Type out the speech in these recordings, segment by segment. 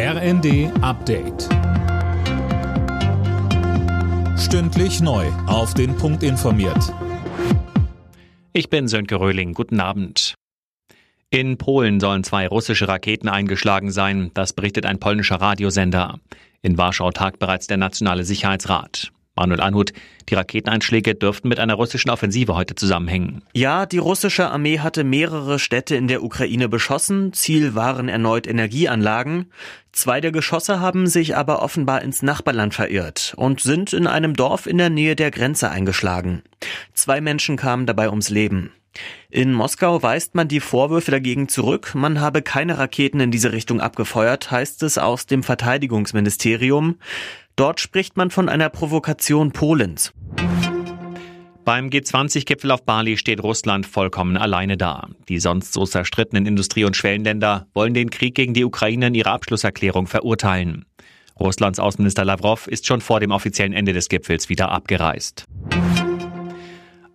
RND Update. Stündlich neu. Auf den Punkt informiert. Ich bin Sönke Röhling. Guten Abend. In Polen sollen zwei russische Raketen eingeschlagen sein. Das berichtet ein polnischer Radiosender. In Warschau tagt bereits der Nationale Sicherheitsrat. Manuel Anhut, die Raketeneinschläge dürften mit einer russischen Offensive heute zusammenhängen. Ja, die russische Armee hatte mehrere Städte in der Ukraine beschossen. Ziel waren erneut Energieanlagen. Zwei der Geschosse haben sich aber offenbar ins Nachbarland verirrt und sind in einem Dorf in der Nähe der Grenze eingeschlagen. Zwei Menschen kamen dabei ums Leben. In Moskau weist man die Vorwürfe dagegen zurück, man habe keine Raketen in diese Richtung abgefeuert, heißt es aus dem Verteidigungsministerium. Dort spricht man von einer Provokation Polens. Beim G20-Gipfel auf Bali steht Russland vollkommen alleine da. Die sonst so zerstrittenen Industrie- und Schwellenländer wollen den Krieg gegen die Ukraine in ihrer Abschlusserklärung verurteilen. Russlands Außenminister Lavrov ist schon vor dem offiziellen Ende des Gipfels wieder abgereist.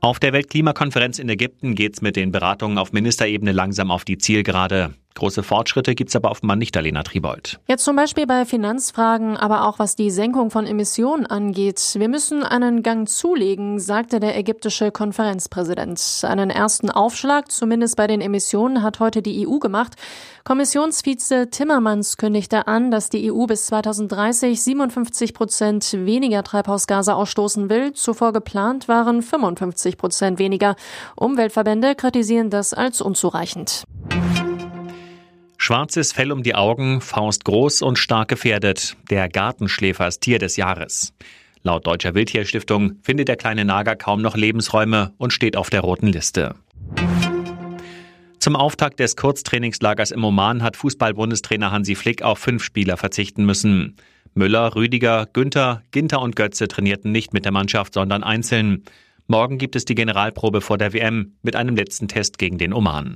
Auf der Weltklimakonferenz in Ägypten geht's mit den Beratungen auf Ministerebene langsam auf die Zielgerade. Große Fortschritte gibt's aber offenbar nicht, Alena Tribold. Jetzt zum Beispiel bei Finanzfragen, aber auch was die Senkung von Emissionen angeht. Wir müssen einen Gang zulegen, sagte der ägyptische Konferenzpräsident. Einen ersten Aufschlag, zumindest bei den Emissionen, hat heute die EU gemacht. Kommissionsvize Timmermans kündigte an, dass die EU bis 2030 57 Prozent weniger Treibhausgase ausstoßen will. Zuvor geplant waren 55 Prozent weniger. Umweltverbände kritisieren das als unzureichend. Schwarzes Fell um die Augen, Faust groß und stark gefährdet. Der Gartenschläfer ist Tier des Jahres. Laut Deutscher Wildtierstiftung findet der kleine Nager kaum noch Lebensräume und steht auf der roten Liste. Zum Auftakt des Kurztrainingslagers im Oman hat Fußball-Bundestrainer Hansi Flick auf fünf Spieler verzichten müssen. Müller, Rüdiger, Günther, Ginter und Götze trainierten nicht mit der Mannschaft, sondern einzeln. Morgen gibt es die Generalprobe vor der WM mit einem letzten Test gegen den Oman.